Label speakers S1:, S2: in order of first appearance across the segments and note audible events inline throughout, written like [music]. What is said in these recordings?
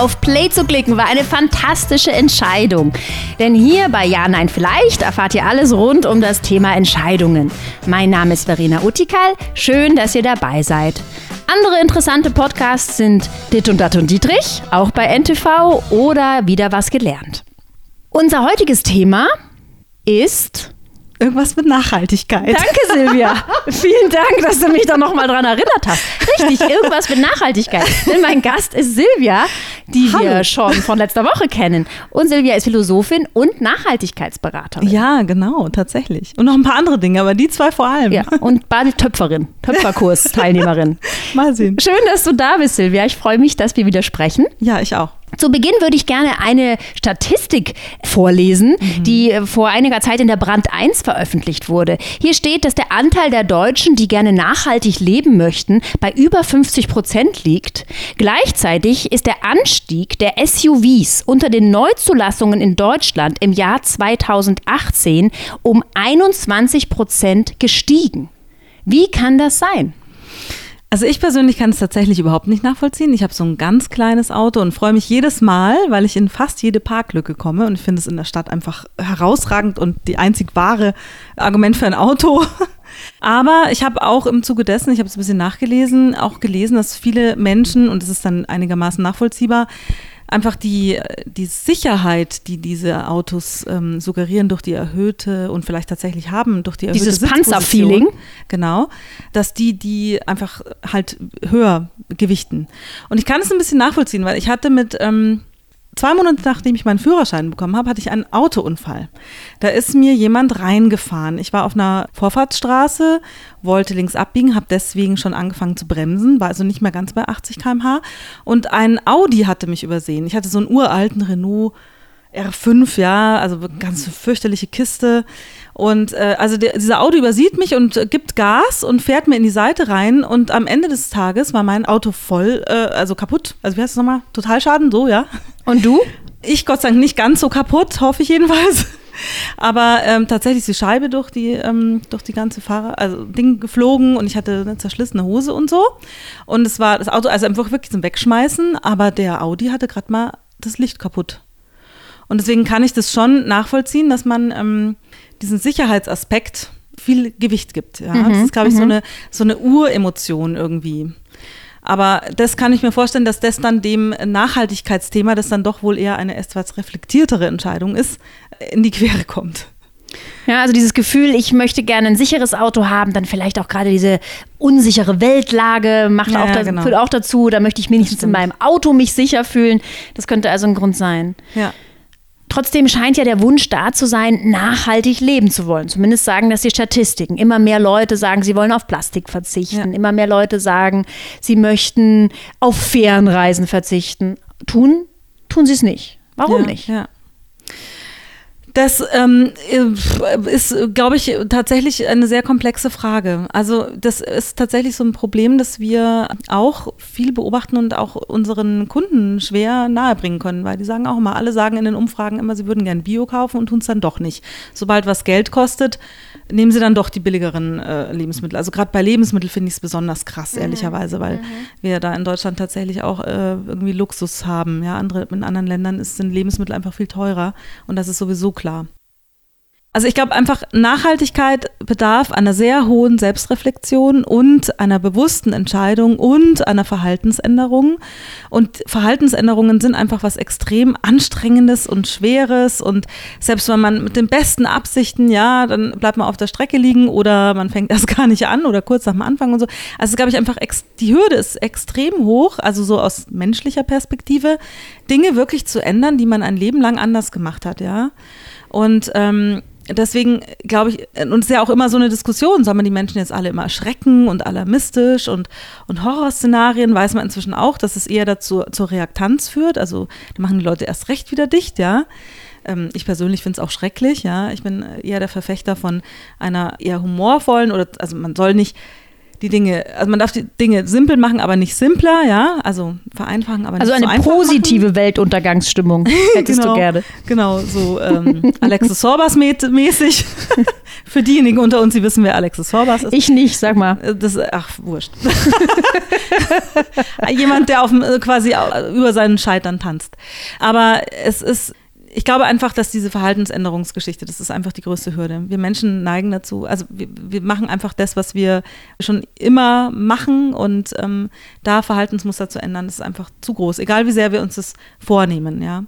S1: Auf Play zu klicken war eine fantastische Entscheidung. Denn hier bei Ja, Nein, Vielleicht erfahrt ihr alles rund um das Thema Entscheidungen. Mein Name ist Verena Utikal. Schön, dass ihr dabei seid. Andere interessante Podcasts sind Dit und Dat und Dietrich, auch bei NTV oder Wieder was gelernt. Unser heutiges Thema ist
S2: Irgendwas mit Nachhaltigkeit.
S1: Danke, Silvia. [laughs] Vielen Dank, dass du mich da nochmal dran erinnert hast. Richtig, [laughs] irgendwas mit Nachhaltigkeit. Denn mein Gast ist Silvia, die
S2: Hallo.
S1: wir schon von letzter Woche kennen. Und Silvia ist Philosophin und Nachhaltigkeitsberaterin.
S2: Ja, genau, tatsächlich. Und noch ein paar andere Dinge, aber die zwei vor allem.
S1: Ja, und Töpferin, Töpferkurs-Teilnehmerin. [laughs]
S2: Mal sehen.
S1: Schön, dass du da bist, Silvia. Ich freue mich, dass wir wieder sprechen.
S2: Ja, ich auch.
S1: Zu Beginn würde ich gerne eine Statistik vorlesen, die äh, vor einiger Zeit in der Brand 1 veröffentlicht wurde. Hier steht, dass der Anteil der Deutschen, die gerne nachhaltig leben möchten, bei über 50 Prozent liegt. Gleichzeitig ist der Anstieg der SUVs unter den Neuzulassungen in Deutschland im Jahr 2018 um 21 Prozent gestiegen. Wie kann das sein?
S2: Also ich persönlich kann es tatsächlich überhaupt nicht nachvollziehen. Ich habe so ein ganz kleines Auto und freue mich jedes Mal, weil ich in fast jede Parklücke komme und ich finde es in der Stadt einfach herausragend und die einzig wahre Argument für ein Auto. [laughs] Aber ich habe auch im Zuge dessen, ich habe es ein bisschen nachgelesen, auch gelesen, dass viele Menschen, und das ist dann einigermaßen nachvollziehbar, einfach die, die Sicherheit, die diese Autos ähm, suggerieren durch die erhöhte und vielleicht tatsächlich haben, durch die erhöhte
S1: Dieses Panzerfeeling.
S2: Genau, dass die die einfach halt höher gewichten. Und ich kann es ein bisschen nachvollziehen, weil ich hatte mit ähm, zwei Monate nachdem ich meinen Führerschein bekommen habe, hatte ich einen Autounfall. Da ist mir jemand reingefahren. Ich war auf einer Vorfahrtsstraße, wollte links abbiegen, habe deswegen schon angefangen zu bremsen, war also nicht mehr ganz bei 80 km/h. Und ein Audi hatte mich übersehen. Ich hatte so einen uralten Renault R5, ja, also ganz fürchterliche Kiste. Und äh, also der, dieser Auto übersieht mich und äh, gibt Gas und fährt mir in die Seite rein. Und am Ende des Tages war mein Auto voll, äh, also kaputt. Also wie heißt es nochmal? Totalschaden, so, ja.
S1: Und du?
S2: Ich Gott sei Dank nicht ganz so kaputt, hoffe ich jedenfalls. Aber ähm, tatsächlich ist die Scheibe durch die, ähm, durch die ganze Fahrer, also Ding geflogen und ich hatte eine zerschlissene Hose und so. Und es war das Auto, also einfach wirklich zum Wegschmeißen, aber der Audi hatte gerade mal das Licht kaputt. Und deswegen kann ich das schon nachvollziehen, dass man ähm, diesen Sicherheitsaspekt viel Gewicht gibt. Ja? das ist, glaube ich, so eine, so eine Uremotion irgendwie. Aber das kann ich mir vorstellen, dass das dann dem Nachhaltigkeitsthema, das dann doch wohl eher eine etwas reflektiertere Entscheidung ist, in die Quere kommt.
S1: Ja, also dieses Gefühl, ich möchte gerne ein sicheres Auto haben, dann vielleicht auch gerade diese unsichere Weltlage macht
S2: Ja,
S1: auch, da,
S2: genau.
S1: führt auch dazu, da möchte ich wenigstens in meinem Auto mich sicher fühlen. Das könnte also ein Grund sein.
S2: Ja.
S1: Trotzdem scheint ja der Wunsch da zu sein, nachhaltig leben zu wollen. Zumindest sagen das die Statistiken. Immer mehr Leute sagen, sie wollen auf Plastik verzichten.
S2: Ja.
S1: Immer mehr Leute sagen, sie möchten auf Fernreisen verzichten. Tun, tun sie es nicht. Warum
S2: ja,
S1: nicht?
S2: Ja. Das ähm, ist, glaube ich, tatsächlich eine sehr komplexe Frage. Also das ist tatsächlich so ein Problem, das wir auch viel beobachten und auch unseren Kunden schwer nahebringen können, weil die sagen auch immer, alle sagen in den Umfragen immer, sie würden gern Bio kaufen und tun es dann doch nicht. Sobald was Geld kostet, nehmen sie dann doch die billigeren äh, Lebensmittel. Also gerade bei Lebensmitteln finde ich es besonders krass, ehrlicherweise, weil wir da in Deutschland tatsächlich auch äh, irgendwie Luxus haben. Ja, andere, in anderen Ländern ist, sind Lebensmittel einfach viel teurer und das ist sowieso klar. Also ich glaube einfach, Nachhaltigkeit bedarf einer sehr hohen Selbstreflexion und einer bewussten Entscheidung und einer Verhaltensänderung. Und Verhaltensänderungen sind einfach was extrem Anstrengendes und Schweres. Und selbst wenn man mit den besten Absichten, ja, dann bleibt man auf der Strecke liegen oder man fängt erst gar nicht an oder kurz nach dem Anfang und so. Also glaube ich einfach, die Hürde ist extrem hoch, also so aus menschlicher Perspektive, Dinge wirklich zu ändern, die man ein Leben lang anders gemacht hat, ja. Und ähm, deswegen glaube ich, und es ist ja auch immer so eine Diskussion, soll man die Menschen jetzt alle immer erschrecken und alarmistisch und, und Horrorszenarien, weiß man inzwischen auch, dass es eher dazu zur Reaktanz führt. Also da machen die Leute erst recht wieder dicht, ja. Ähm, ich persönlich finde es auch schrecklich, ja. Ich bin eher der Verfechter von einer eher humorvollen oder also man soll nicht die Dinge, also man darf die Dinge simpel machen, aber nicht simpler, ja, also vereinfachen, aber
S1: Also
S2: nicht
S1: eine
S2: so
S1: positive Weltuntergangsstimmung [laughs] hättest
S2: genau,
S1: du gerne.
S2: Genau, so ähm, [laughs] Alexis Sorbas mäßig. [laughs] Für diejenigen unter uns, die wissen, wer Alexis Horbach ist.
S1: Ich nicht, sag mal.
S2: Das, ach, wurscht. Jemand, der auf, quasi über seinen Scheitern tanzt. Aber es ist ich glaube einfach, dass diese Verhaltensänderungsgeschichte, das ist einfach die größte Hürde. Wir Menschen neigen dazu, also wir, wir machen einfach das, was wir schon immer machen und ähm, da Verhaltensmuster zu ändern, das ist einfach zu groß, egal wie sehr wir uns das vornehmen, ja.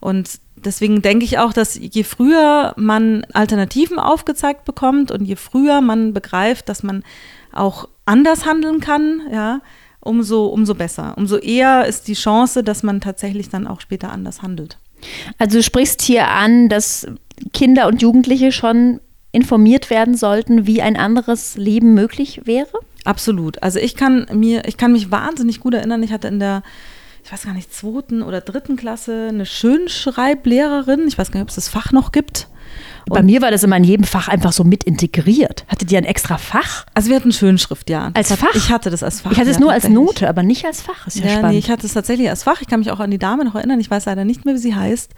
S2: Und deswegen denke ich auch, dass je früher man Alternativen aufgezeigt bekommt und je früher man begreift, dass man auch anders handeln kann, ja, umso, umso besser. Umso eher ist die Chance, dass man tatsächlich dann auch später anders handelt.
S1: Also du sprichst hier an, dass Kinder und Jugendliche schon informiert werden sollten, wie ein anderes Leben möglich wäre?
S2: Absolut. Also ich kann mir, ich kann mich wahnsinnig gut erinnern, ich hatte in der ich weiß gar nicht, zweiten oder dritten Klasse eine Schönschreiblehrerin. Ich weiß gar nicht, ob es das Fach noch gibt.
S1: Bei mir war das immer in jedem Fach einfach so mit integriert. Hattet ihr ein extra Fach?
S2: Also wir hatten Schönschrift, ja.
S1: Als
S2: das
S1: Fach?
S2: ich hatte das als Fach.
S1: Ich hatte es
S2: ja,
S1: nur als Note, aber nicht als Fach. Ist ja,
S2: ja
S1: spannend.
S2: Nee, ich hatte es tatsächlich als Fach. Ich kann mich auch an die Dame noch erinnern. Ich weiß leider nicht mehr, wie sie heißt.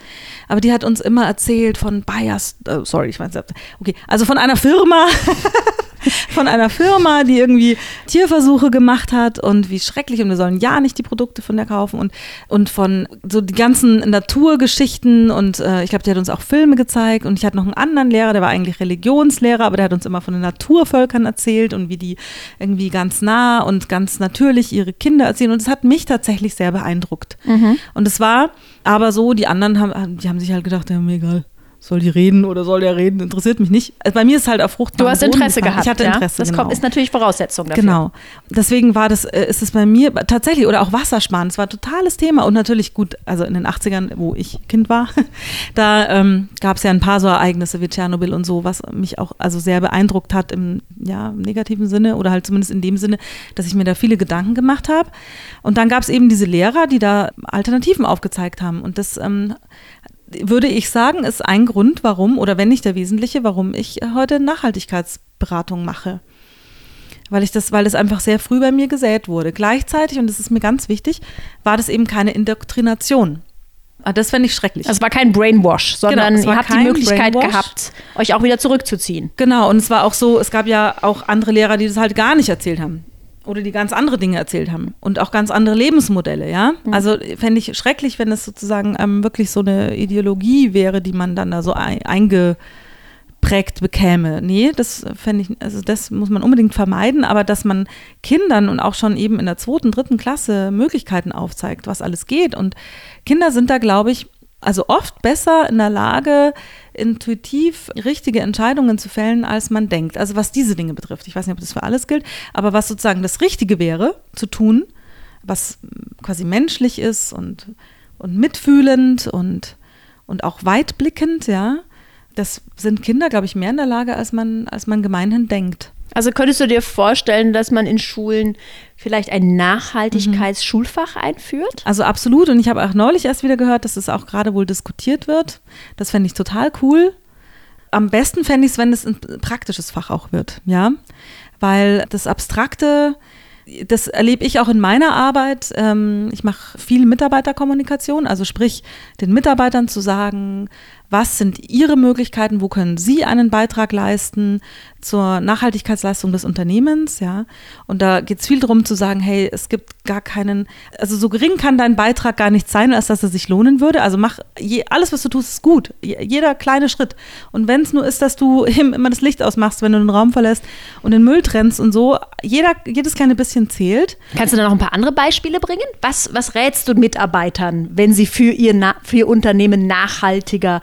S2: Aber die hat uns immer erzählt von Bayers, äh, sorry, ich weiß nicht. Okay, also von einer Firma. [laughs] von einer Firma, die irgendwie Tierversuche gemacht hat und wie schrecklich und wir sollen ja nicht die Produkte von der kaufen und, und von so die ganzen Naturgeschichten und äh, ich glaube, die hat uns auch Filme gezeigt und ich hatte noch einen anderen Lehrer, der war eigentlich Religionslehrer, aber der hat uns immer von den Naturvölkern erzählt und wie die irgendwie ganz nah und ganz natürlich ihre Kinder erzählen und es hat mich tatsächlich sehr beeindruckt. Mhm. Und es war aber so, die anderen haben, die haben sich halt gedacht, ja, mir egal soll die reden oder soll der reden, interessiert mich nicht. Also bei mir ist halt auf Frucht.
S1: Du hast Interesse gehabt.
S2: Ich hatte Interesse.
S1: Ja? Das
S2: genau.
S1: kommt, ist natürlich Voraussetzung dafür.
S2: Genau. Deswegen war das, äh, ist es bei mir tatsächlich, oder auch Wassersparen, das war ein totales Thema und natürlich gut, also in den 80ern, wo ich Kind war, [laughs] da ähm, gab es ja ein paar so Ereignisse wie Tschernobyl und so, was mich auch also sehr beeindruckt hat im, ja, im negativen Sinne oder halt zumindest in dem Sinne, dass ich mir da viele Gedanken gemacht habe. Und dann gab es eben diese Lehrer, die da Alternativen aufgezeigt haben und das ähm, würde ich sagen, ist ein Grund, warum, oder wenn nicht der wesentliche, warum ich heute Nachhaltigkeitsberatung mache. Weil ich das, weil es einfach sehr früh bei mir gesät wurde. Gleichzeitig, und das ist mir ganz wichtig, war das eben keine Indoktrination. Ah, das fände ich schrecklich.
S1: Es war kein Brainwash, sondern genau, ihr habt die Möglichkeit Brainwash. gehabt, euch auch wieder zurückzuziehen.
S2: Genau, und es war auch so, es gab ja auch andere Lehrer, die das halt gar nicht erzählt haben oder die ganz andere Dinge erzählt haben und auch ganz andere Lebensmodelle, ja. Mhm. Also fände ich schrecklich, wenn es sozusagen ähm, wirklich so eine Ideologie wäre, die man dann da so ein, eingeprägt bekäme. Nee, das fände ich, also das muss man unbedingt vermeiden, aber dass man Kindern und auch schon eben in der zweiten, dritten Klasse Möglichkeiten aufzeigt, was alles geht. Und Kinder sind da, glaube ich, also oft besser in der Lage, intuitiv richtige Entscheidungen zu fällen, als man denkt. Also was diese Dinge betrifft. Ich weiß nicht, ob das für alles gilt, aber was sozusagen das Richtige wäre zu tun, was quasi menschlich ist und, und mitfühlend und, und auch weitblickend, ja, das sind Kinder, glaube ich, mehr in der Lage, als man, als man gemeinhin denkt.
S1: Also könntest du dir vorstellen, dass man in Schulen vielleicht ein Nachhaltigkeitsschulfach einführt?
S2: Also absolut. Und ich habe auch neulich erst wieder gehört, dass es auch gerade wohl diskutiert wird. Das fände ich total cool. Am besten fände ich es, wenn es ein praktisches Fach auch wird, ja. Weil das Abstrakte, das erlebe ich auch in meiner Arbeit. Ähm, ich mache viel Mitarbeiterkommunikation, also sprich, den Mitarbeitern zu sagen, was sind ihre Möglichkeiten, wo können sie einen Beitrag leisten zur Nachhaltigkeitsleistung des Unternehmens, ja. Und da geht es viel darum zu sagen, hey, es gibt gar keinen, also so gering kann dein Beitrag gar nicht sein, als dass er sich lohnen würde. Also mach je, alles, was du tust, ist gut. Jeder kleine Schritt. Und wenn es nur ist, dass du [laughs] immer das Licht ausmachst, wenn du den Raum verlässt und den Müll trennst und so, jeder, jedes kleine bisschen zählt.
S1: Kannst du da noch ein paar andere Beispiele bringen? Was, was rätst du Mitarbeitern, wenn sie für ihr, für ihr Unternehmen nachhaltiger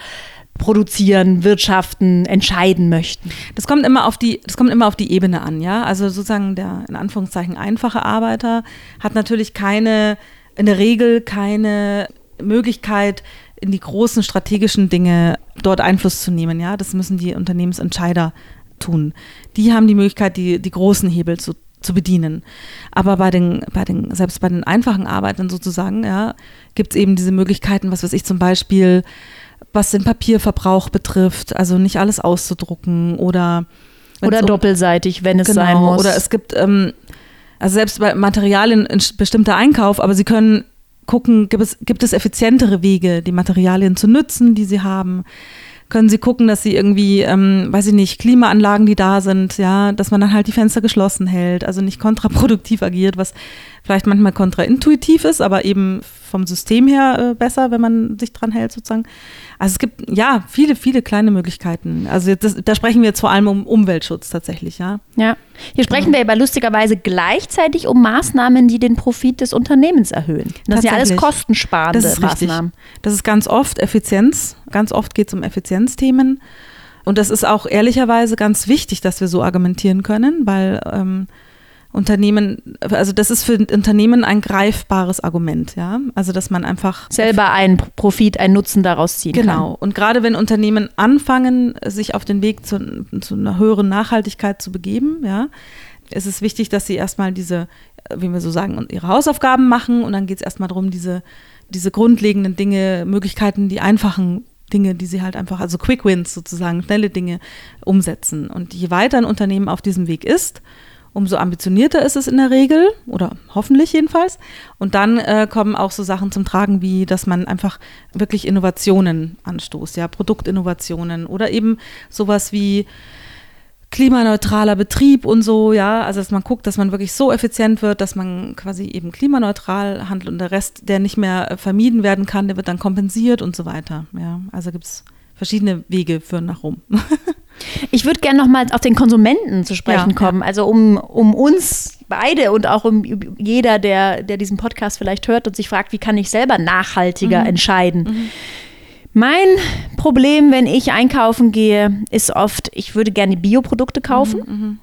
S1: produzieren, wirtschaften, entscheiden möchten?
S2: Das kommt immer auf die, das kommt immer auf die Ebene an, ja. Also sozusagen der in Anführungszeichen einfache Arbeiter hat natürlich keine, in der Regel keine Möglichkeit, in die großen strategischen Dinge dort Einfluss zu nehmen, ja. Das müssen die Unternehmensentscheider tun. Die haben die Möglichkeit, die, die großen Hebel zu, zu bedienen. Aber bei den, bei den, selbst bei den einfachen Arbeitern sozusagen, ja, gibt es eben diese Möglichkeiten, was weiß ich, zum Beispiel was den Papierverbrauch betrifft, also nicht alles auszudrucken oder
S1: oder um, doppelseitig, wenn es
S2: genau,
S1: sein muss.
S2: Oder es gibt, ähm, also selbst bei Materialien ein bestimmter Einkauf, aber Sie können gucken, gibt es, gibt es effizientere Wege, die Materialien zu nutzen, die Sie haben. können sie gucken, dass sie irgendwie, ähm, weiß ich nicht, Klimaanlagen, die da sind, ja, dass man dann halt die Fenster geschlossen hält, also nicht kontraproduktiv agiert, was vielleicht manchmal kontraintuitiv ist, aber eben vom System her äh, besser, wenn man sich dran hält sozusagen. Also es gibt ja viele, viele kleine Möglichkeiten. Also das, da sprechen wir jetzt vor allem um Umweltschutz tatsächlich, ja.
S1: Ja. Hier sprechen genau. wir aber lustigerweise gleichzeitig um Maßnahmen, die den Profit des Unternehmens erhöhen. Das sind ja alles kostensparende
S2: das ist
S1: Maßnahmen.
S2: Richtig. Das ist ganz oft Effizienz. Ganz oft geht es um Effizienzthemen. Und das ist auch ehrlicherweise ganz wichtig, dass wir so argumentieren können, weil ähm, Unternehmen, also das ist für Unternehmen ein greifbares Argument, ja. Also dass man einfach
S1: selber einen Profit, einen Nutzen daraus ziehen
S2: genau. kann. Genau. Und gerade wenn Unternehmen anfangen, sich auf den Weg zu, zu einer höheren Nachhaltigkeit zu begeben, ja, ist es wichtig, dass sie erstmal diese, wie wir so sagen, ihre Hausaufgaben machen und dann geht es erstmal darum, diese, diese grundlegenden Dinge, Möglichkeiten, die einfachen Dinge, die sie halt einfach, also Quick Wins sozusagen, schnelle Dinge umsetzen. Und je weiter ein Unternehmen auf diesem Weg ist, umso ambitionierter ist es in der Regel oder hoffentlich jedenfalls. Und dann äh, kommen auch so Sachen zum Tragen, wie dass man einfach wirklich Innovationen anstoßt, ja, Produktinnovationen oder eben sowas wie klimaneutraler Betrieb und so, ja, also dass man guckt, dass man wirklich so effizient wird, dass man quasi eben klimaneutral handelt und der Rest, der nicht mehr vermieden werden kann, der wird dann kompensiert und so weiter. Ja, also gibt es verschiedene Wege führen nach Rom. [laughs]
S1: Ich würde gerne nochmal auf den Konsumenten zu sprechen ja, kommen, also um, um uns beide und auch um jeder, der, der diesen Podcast vielleicht hört und sich fragt, wie kann ich selber nachhaltiger mhm. entscheiden. Mhm. Mein Problem, wenn ich einkaufen gehe, ist oft, ich würde gerne Bioprodukte kaufen. Mhm, mhm.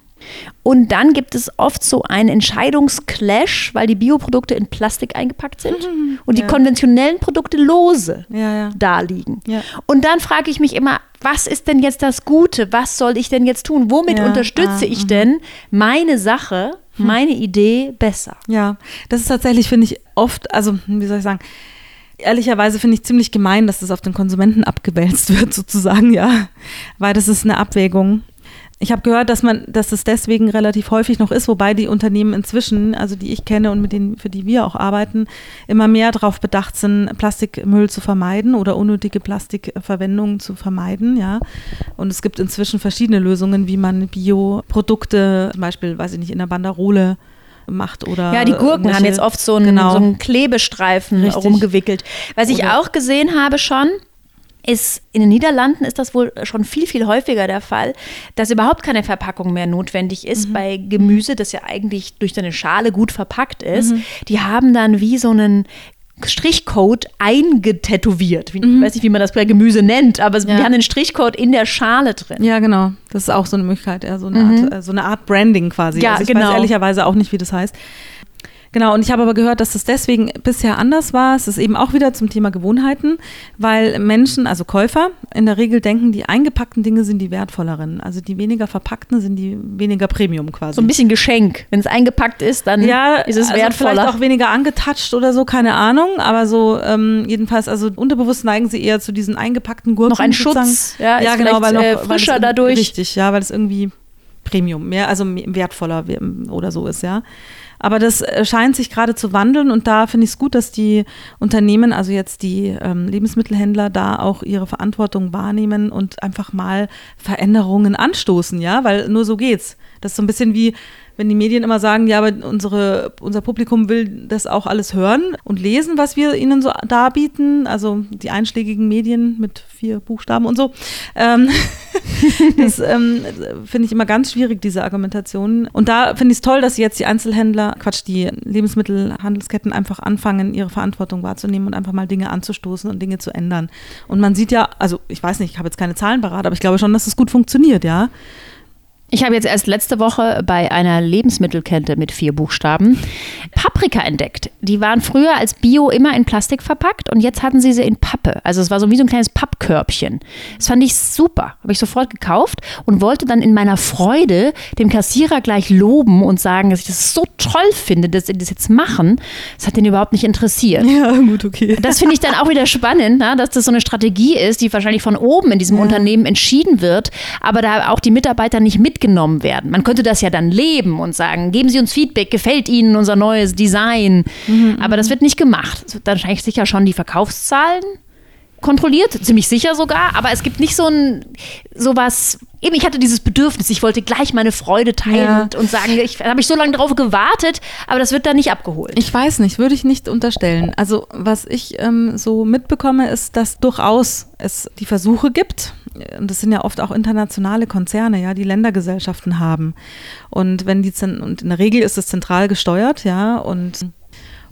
S1: Und dann gibt es oft so einen Entscheidungsclash, weil die Bioprodukte in Plastik eingepackt sind mhm, [laughs] und ja. die konventionellen Produkte lose
S2: ja, ja.
S1: da liegen. Und dann frage ich mich immer, was ist denn jetzt das Gute? Was soll ich denn jetzt tun? Womit unterstütze ah, ich mhm. denn meine Sache, hm. meine Idee besser?
S2: Ja, das ist tatsächlich, finde ich, oft, also wie soll ich sagen, ehrlicherweise finde ich ziemlich gemein, dass das auf den Konsumenten abgewälzt [laughs] wird, sozusagen, ja. Weil das ist eine Abwägung. Ich habe gehört, dass man, dass es deswegen relativ häufig noch ist, wobei die Unternehmen inzwischen, also die ich kenne und mit denen, für die wir auch arbeiten, immer mehr darauf bedacht sind, Plastikmüll zu vermeiden oder unnötige Plastikverwendungen zu vermeiden, ja. Und es gibt inzwischen verschiedene Lösungen, wie man Bioprodukte, zum Beispiel, weiß ich nicht, in der Banderole macht oder.
S1: Ja, die Gurken haben jetzt oft so einen, genau. so einen Klebestreifen Richtig. rumgewickelt. Was ich oder auch gesehen habe schon, ist in den Niederlanden ist das wohl schon viel, viel häufiger der Fall, dass überhaupt keine Verpackung mehr notwendig ist mhm. bei Gemüse, das ja eigentlich durch seine Schale gut verpackt ist. Mhm. Die haben dann wie so einen Strichcode eingetätowiert. Ich mhm. weiß nicht, wie man das bei Gemüse nennt, aber ja. wir haben den Strichcode in der Schale drin.
S2: Ja, genau. Das ist auch so eine Möglichkeit, ja, so, eine mhm. Art, äh, so eine Art Branding quasi.
S1: Ja,
S2: also ich
S1: genau.
S2: weiß ehrlicherweise auch nicht, wie das heißt. Genau, und ich habe aber gehört, dass das deswegen bisher anders war. Es ist eben auch wieder zum Thema Gewohnheiten, weil Menschen, also Käufer, in der Regel denken, die eingepackten Dinge sind die wertvolleren. Also die weniger verpackten sind die weniger Premium quasi.
S1: So ein bisschen Geschenk. Wenn es eingepackt ist, dann ja, ist es also wertvoller.
S2: Vielleicht auch weniger angetatscht oder so, keine Ahnung. Aber so ähm, jedenfalls, also unterbewusst neigen sie eher zu diesen eingepackten Gurken.
S1: Noch ein Schutz,
S2: ja, ja genau, weil noch
S1: äh, frischer weil dadurch.
S2: Richtig, ja, weil es irgendwie Premium, mehr, also wertvoller oder so ist, ja. Aber das äh, scheint sich gerade zu wandeln und da finde ich es gut, dass die Unternehmen, also jetzt die ähm, Lebensmittelhändler, da auch ihre Verantwortung wahrnehmen und einfach mal Veränderungen anstoßen, ja, weil nur so geht's. Das ist so ein bisschen wie, wenn die Medien immer sagen, ja, aber unsere, unser Publikum will das auch alles hören und lesen, was wir ihnen so darbieten, also die einschlägigen Medien mit vier Buchstaben und so. Ähm, [laughs] das ähm, finde ich immer ganz schwierig, diese Argumentation. Und da finde ich es toll, dass jetzt die Einzelhändler, Quatsch, die Lebensmittelhandelsketten einfach anfangen, ihre Verantwortung wahrzunehmen und einfach mal Dinge anzustoßen und Dinge zu ändern. Und man sieht ja, also ich weiß nicht, ich habe jetzt keine Zahlen parat, aber ich glaube schon, dass es gut funktioniert, ja.
S1: Ich habe jetzt erst letzte Woche bei einer Lebensmittelkette mit vier Buchstaben Paprika entdeckt. Die waren früher als Bio immer in Plastik verpackt und jetzt hatten sie sie in Pappe. Also es war so wie so ein kleines Pappkörbchen. Das fand ich super. Habe ich sofort gekauft und wollte dann in meiner Freude dem Kassierer gleich loben und sagen, dass ich das so toll finde, dass sie das jetzt machen. Das hat den überhaupt nicht interessiert.
S2: Ja, gut, okay.
S1: Das finde ich dann auch wieder spannend, na, dass das so eine Strategie ist, die wahrscheinlich von oben in diesem ja. Unternehmen entschieden wird, aber da auch die Mitarbeiter nicht mit mitgenommen werden. Man könnte das ja dann leben und sagen, geben Sie uns Feedback, gefällt Ihnen unser neues Design? Mhm, Aber das wird nicht gemacht. Es wird wahrscheinlich sicher schon die Verkaufszahlen kontrolliert, ziemlich sicher sogar, aber es gibt nicht so ein sowas. Eben, ich hatte dieses Bedürfnis, ich wollte gleich meine Freude teilen
S2: Ja.
S1: und, und sagen, ich habe ich so lange drauf gewartet, aber das wird da nicht abgeholt.
S2: Ich weiß nicht, würde ich nicht unterstellen. Also was ich ähm, so mitbekomme, ist, dass durchaus es die Versuche gibt, und das sind ja oft auch internationale Konzerne, ja, die Ländergesellschaften haben. Und wenn die und in der Regel ist es zentral gesteuert, ja, und,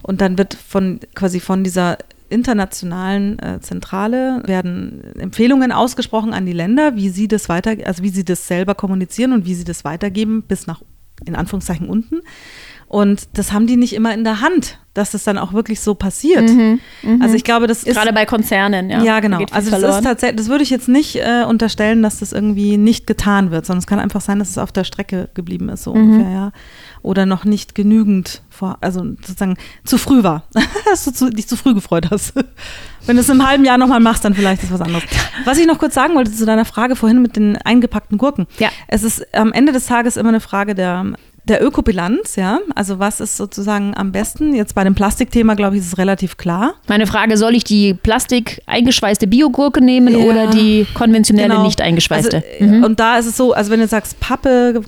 S2: und dann wird von quasi von dieser internationalen äh, Zentrale werden Empfehlungen ausgesprochen an die Länder, wie sie das weiter, also wie sie das selber kommunizieren und wie sie das weitergeben bis nach in Anführungszeichen unten. Und das haben die nicht immer in der Hand, dass das dann auch wirklich so passiert. Also ich glaube, das ist
S1: Gerade bei Konzernen, ja.
S2: ja, genau. Also das
S1: verloren.
S2: ist tatsächlich, das würde ich jetzt nicht äh, unterstellen, dass das irgendwie nicht getan wird, sondern es kann einfach sein, dass es auf der Strecke geblieben ist, so
S1: Mhm.
S2: ungefähr, ja. Oder noch nicht genügend vor, also sozusagen zu früh war. [laughs] dass du zu, dich zu früh gefreut hast. [laughs] Wenn du es im halben Jahr nochmal machst, dann vielleicht ist was anderes. [laughs] Was ich noch kurz sagen wollte zu deiner Frage vorhin mit den eingepackten Gurken.
S1: Ja.
S2: Es ist am Ende des Tages immer eine Frage der, der Ökobilanz, ja. Also was ist sozusagen am besten? Jetzt bei dem Plastikthema, glaube ich, ist es relativ klar.
S1: Meine Frage, soll ich die Plastik eingeschweißte Biogurke nehmen
S2: Ja.
S1: oder die konventionelle
S2: Genau.
S1: nicht eingeschweißte?
S2: Also, äh, Und da ist es so, also wenn du sagst Pappe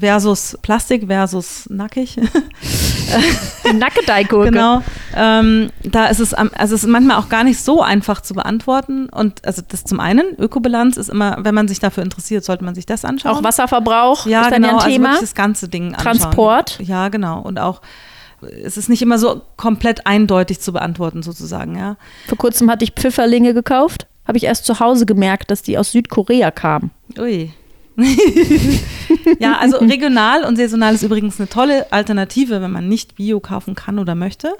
S2: versus Plastik versus nackig, [laughs]
S1: die Nackedeigurke.
S2: genau, ähm, da ist es, also es ist manchmal auch gar nicht so einfach zu beantworten. Und also das zum einen, Ökobilanz ist immer, wenn man sich dafür interessiert, sollte man sich das anschauen.
S1: Auch Wasserverbrauch
S2: ja,
S1: ist dann
S2: genau,
S1: ja ein
S2: also
S1: Thema.
S2: wirklich das ganze Ding anschauen.
S1: Transport.
S2: Ja, genau. Und auch es ist nicht immer so komplett eindeutig zu beantworten, sozusagen, ja.
S1: Vor kurzem hatte ich Pfifferlinge gekauft. Habe ich erst zu Hause gemerkt, dass die aus Südkorea kamen.
S2: Ui. [laughs] ja, also regional und saisonal ist übrigens eine tolle Alternative, wenn man nicht Bio kaufen kann oder möchte.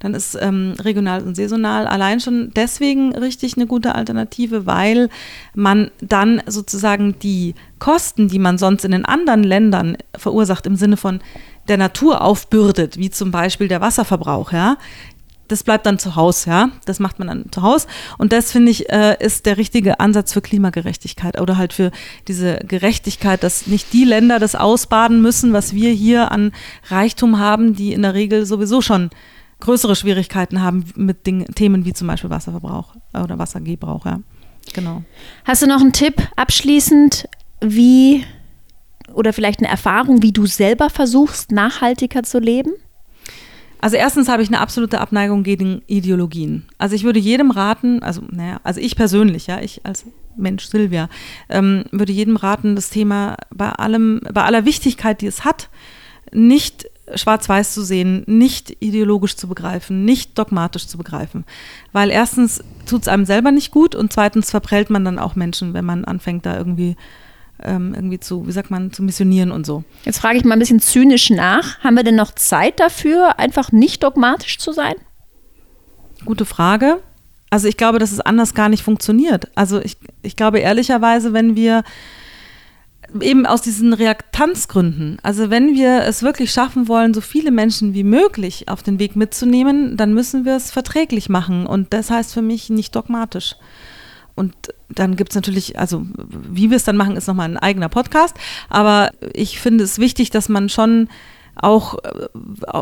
S2: Dann ist ähm, regional und saisonal allein schon deswegen richtig eine gute Alternative, weil man dann sozusagen die Kosten, die man sonst in den anderen Ländern verursacht, im Sinne von der Natur aufbürdet, wie zum Beispiel der Wasserverbrauch, ja, das bleibt dann zu Hause, ja. Das macht man dann zu Hause. Und das, finde ich, äh, ist der richtige Ansatz für Klimagerechtigkeit oder halt für diese Gerechtigkeit, dass nicht die Länder das ausbaden müssen, was wir hier an Reichtum haben, die in der Regel sowieso schon größere Schwierigkeiten haben mit Ding, Themen wie zum Beispiel Wasserverbrauch oder Wassergebrauch, ja. Genau.
S1: Hast du noch einen Tipp abschließend, wie oder vielleicht eine Erfahrung, wie du selber versuchst, nachhaltiger zu leben?
S2: Also erstens habe ich eine absolute Abneigung gegen Ideologien. Also ich würde jedem raten, also naja, also ich persönlich, ja, ich als Mensch Silvia, ähm, würde jedem raten, das Thema bei allem, bei aller Wichtigkeit, die es hat, nicht schwarz-weiß zu sehen, nicht ideologisch zu begreifen, nicht dogmatisch zu begreifen. Weil erstens tut es einem selber nicht gut und zweitens verprellt man dann auch Menschen, wenn man anfängt, da irgendwie, ähm, irgendwie zu, wie sagt man, zu missionieren und so.
S1: Jetzt frage ich mal ein bisschen zynisch nach. Haben wir denn noch Zeit dafür, einfach nicht dogmatisch zu sein?
S2: Gute Frage. Also ich glaube, dass es anders gar nicht funktioniert. Also ich, ich glaube ehrlicherweise, wenn wir eben aus diesen Reaktanzgründen, also wenn wir es wirklich schaffen wollen, so viele Menschen wie möglich auf den Weg mitzunehmen, dann müssen wir es verträglich machen. Und das heißt für mich nicht dogmatisch. Und dann gibt es natürlich, also wie wir es dann machen, ist nochmal ein eigener Podcast. Aber ich finde es wichtig, dass man schon auch äh,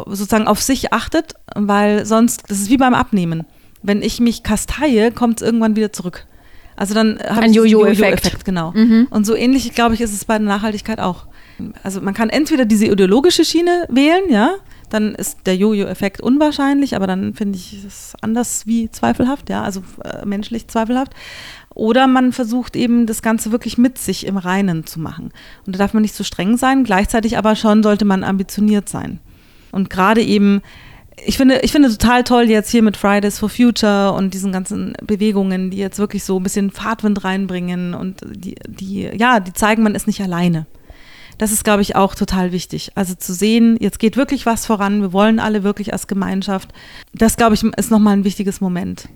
S2: sozusagen auf sich achtet, weil sonst, das ist wie beim Abnehmen. Wenn ich mich kasteie, kommt es irgendwann wieder zurück. Also dann habe
S1: Ein
S2: ich
S1: Jojo-Effekt.
S2: Jojo-Effekt, genau. Und so ähnlich, glaube ich, ist es bei der Nachhaltigkeit auch. Also man kann entweder diese ideologische Schiene wählen, ja, dann ist der Jojo-Effekt unwahrscheinlich, aber dann finde ich es anders wie zweifelhaft, ja, also äh, menschlich zweifelhaft. Oder man versucht eben das Ganze wirklich mit sich im Reinen zu machen. Und da darf man nicht zu streng sein, gleichzeitig aber schon sollte man ambitioniert sein. Und gerade eben, ich finde, ich finde total toll jetzt hier mit Fridays for Future und diesen ganzen Bewegungen, die jetzt wirklich so ein bisschen Fahrtwind reinbringen und die, die, ja, die zeigen, man ist nicht alleine. Das ist, glaube ich, auch total wichtig. Also zu sehen, jetzt geht wirklich was voran, wir wollen alle wirklich als Gemeinschaft. Das, glaube ich, ist nochmal ein wichtiges Moment.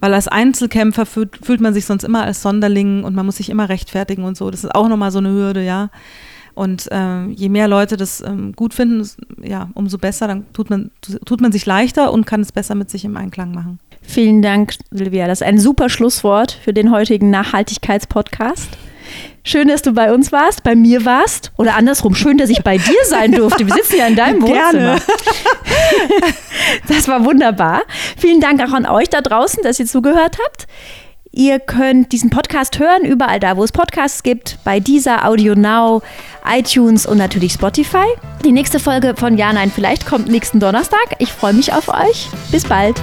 S2: Weil als Einzelkämpfer fühlt, fühlt man sich sonst immer als Sonderling und man muss sich immer rechtfertigen und so. Das ist auch nochmal so eine Hürde, ja. Und ähm, je mehr Leute das ähm, gut finden, ja, umso besser, dann tut man, tut man sich leichter und kann es besser mit sich im Einklang machen.
S1: Vielen Dank, Silvia. Das ist ein super Schlusswort für den heutigen Nachhaltigkeitspodcast. Schön, dass du bei uns warst, bei mir warst. Oder andersrum, schön, dass ich bei dir sein durfte. Wir sitzen ja in deinem Wohnzimmer. Gerne. Das war wunderbar. Vielen Dank auch an euch da draußen, dass ihr zugehört habt. Ihr könnt diesen Podcast hören, überall da, wo es Podcasts gibt, bei dieser Audio Now, iTunes und natürlich Spotify. Die nächste Folge von Ja, Nein, vielleicht kommt nächsten Donnerstag. Ich freue mich auf euch. Bis bald.